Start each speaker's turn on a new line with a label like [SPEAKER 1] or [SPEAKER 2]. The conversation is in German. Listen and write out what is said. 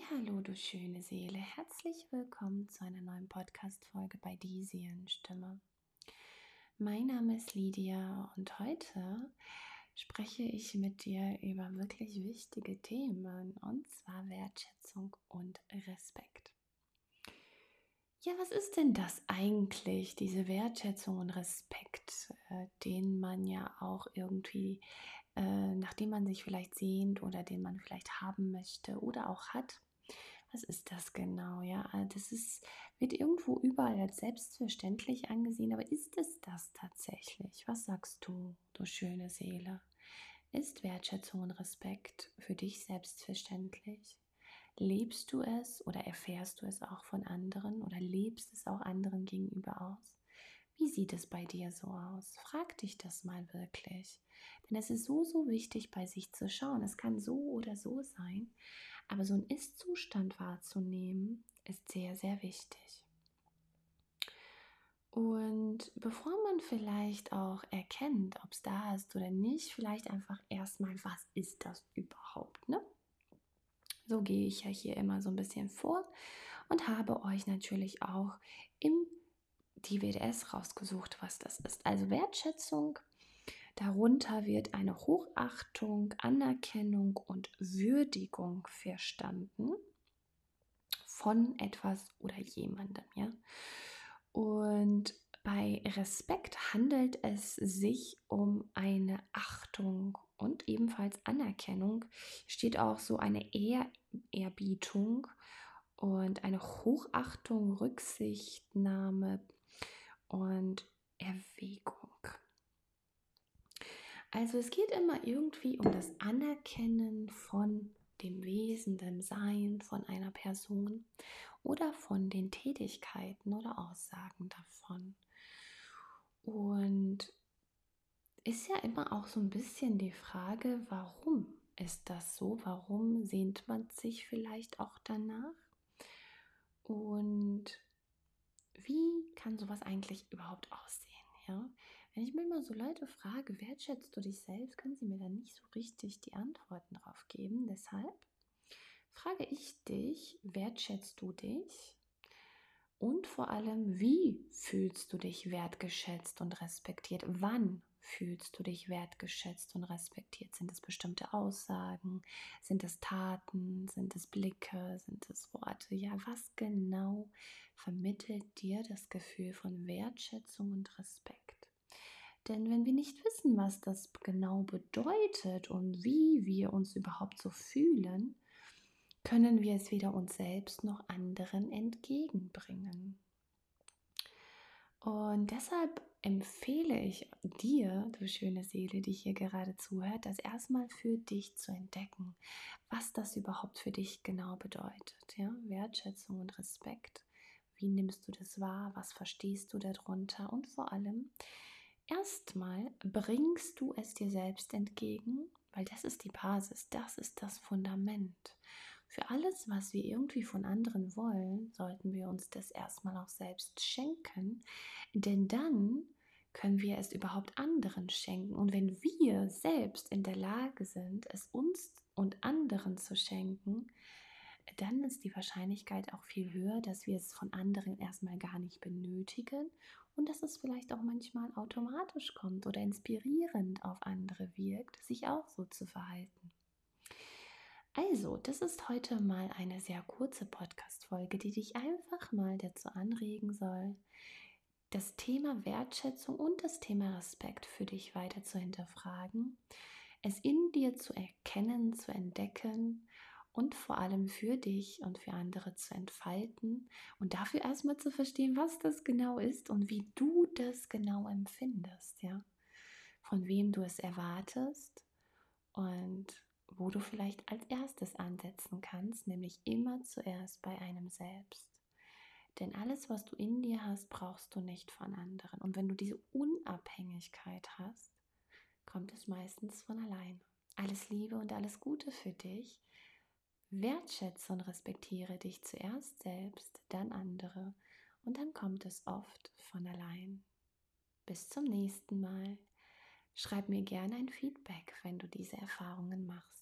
[SPEAKER 1] Hallo, du schöne Seele. Herzlich willkommen zu einer neuen Podcast-Folge bei Die Seelenstimme. Mein Name ist Lydia und heute spreche ich mit dir über wirklich wichtige Themen und zwar Wertschätzung und Respekt. Ja, was ist denn das eigentlich, diese Wertschätzung und Respekt, äh, den man ja auch irgendwie, äh, nachdem man sich vielleicht sehnt oder den man vielleicht haben möchte oder auch hat? Was ist das genau? Ja, äh, das ist, wird irgendwo überall als selbstverständlich angesehen, aber ist es das tatsächlich? Was sagst du, du schöne Seele? Ist Wertschätzung und Respekt für dich selbstverständlich? Lebst du es oder erfährst du es auch von anderen oder lebst es auch anderen gegenüber aus? Wie sieht es bei dir so aus? Frag dich das mal wirklich. Denn es ist so, so wichtig, bei sich zu schauen. Es kann so oder so sein, aber so ein Ist-Zustand wahrzunehmen, ist sehr, sehr wichtig. Und bevor man vielleicht auch erkennt, ob es da ist oder nicht, vielleicht einfach erstmal, was ist das überhaupt, ne? So gehe ich ja hier immer so ein bisschen vor und habe euch natürlich auch im DWDS rausgesucht, was das ist. Also Wertschätzung. Darunter wird eine Hochachtung, Anerkennung und Würdigung verstanden von etwas oder jemandem, ja. Und bei Respekt handelt es sich um eine Achtung und ebenfalls Anerkennung. Steht auch so eine Ehrerbietung und eine Hochachtung, Rücksichtnahme und Erwägung. Also es geht immer irgendwie um das Anerkennen von dem Wesen, dem Sein von einer Person oder von den Tätigkeiten oder Aussagen davon. Und ist ja immer auch so ein bisschen die Frage, warum ist das so? Warum sehnt man sich vielleicht auch danach? Und wie kann sowas eigentlich überhaupt aussehen? Ja? Wenn ich mir mal so Leute frage, wertschätzt du dich selbst, können sie mir dann nicht so richtig die Antworten drauf geben. Deshalb frage ich dich, wertschätzt du dich? Und vor allem, wie fühlst du dich wertgeschätzt und respektiert? Wann fühlst du dich wertgeschätzt und respektiert? Sind es bestimmte Aussagen? Sind es Taten? Sind es Blicke? Sind es Worte? Ja, was genau vermittelt dir das Gefühl von Wertschätzung und Respekt? Denn wenn wir nicht wissen, was das genau bedeutet und wie wir uns überhaupt so fühlen, können wir es weder uns selbst noch anderen entgegenbringen. Und deshalb empfehle ich dir, du schöne Seele, die hier gerade zuhört, das erstmal für dich zu entdecken, was das überhaupt für dich genau bedeutet. Ja? Wertschätzung und Respekt. Wie nimmst du das wahr? Was verstehst du darunter? Und vor allem, erstmal bringst du es dir selbst entgegen, weil das ist die Basis, das ist das Fundament. Für alles, was wir irgendwie von anderen wollen, sollten wir uns das erstmal auch selbst schenken, denn dann können wir es überhaupt anderen schenken. Und wenn wir selbst in der Lage sind, es uns und anderen zu schenken, dann ist die Wahrscheinlichkeit auch viel höher, dass wir es von anderen erstmal gar nicht benötigen und dass es vielleicht auch manchmal automatisch kommt oder inspirierend auf andere wirkt, sich auch so zu verhalten. Also, das ist heute mal eine sehr kurze Podcast-Folge, die dich einfach mal dazu anregen soll, das Thema Wertschätzung und das Thema Respekt für dich weiter zu hinterfragen, es in dir zu erkennen, zu entdecken und vor allem für dich und für andere zu entfalten und dafür erstmal zu verstehen, was das genau ist und wie du das genau empfindest, ja. Von wem du es erwartest und wo du vielleicht als erstes ansetzen kannst, nämlich immer zuerst bei einem selbst. Denn alles, was du in dir hast, brauchst du nicht von anderen. Und wenn du diese Unabhängigkeit hast, kommt es meistens von allein. Alles Liebe und alles Gute für dich. Wertschätze und respektiere dich zuerst selbst, dann andere und dann kommt es oft von allein. Bis zum nächsten Mal. Schreib mir gerne ein Feedback, wenn du diese Erfahrungen machst.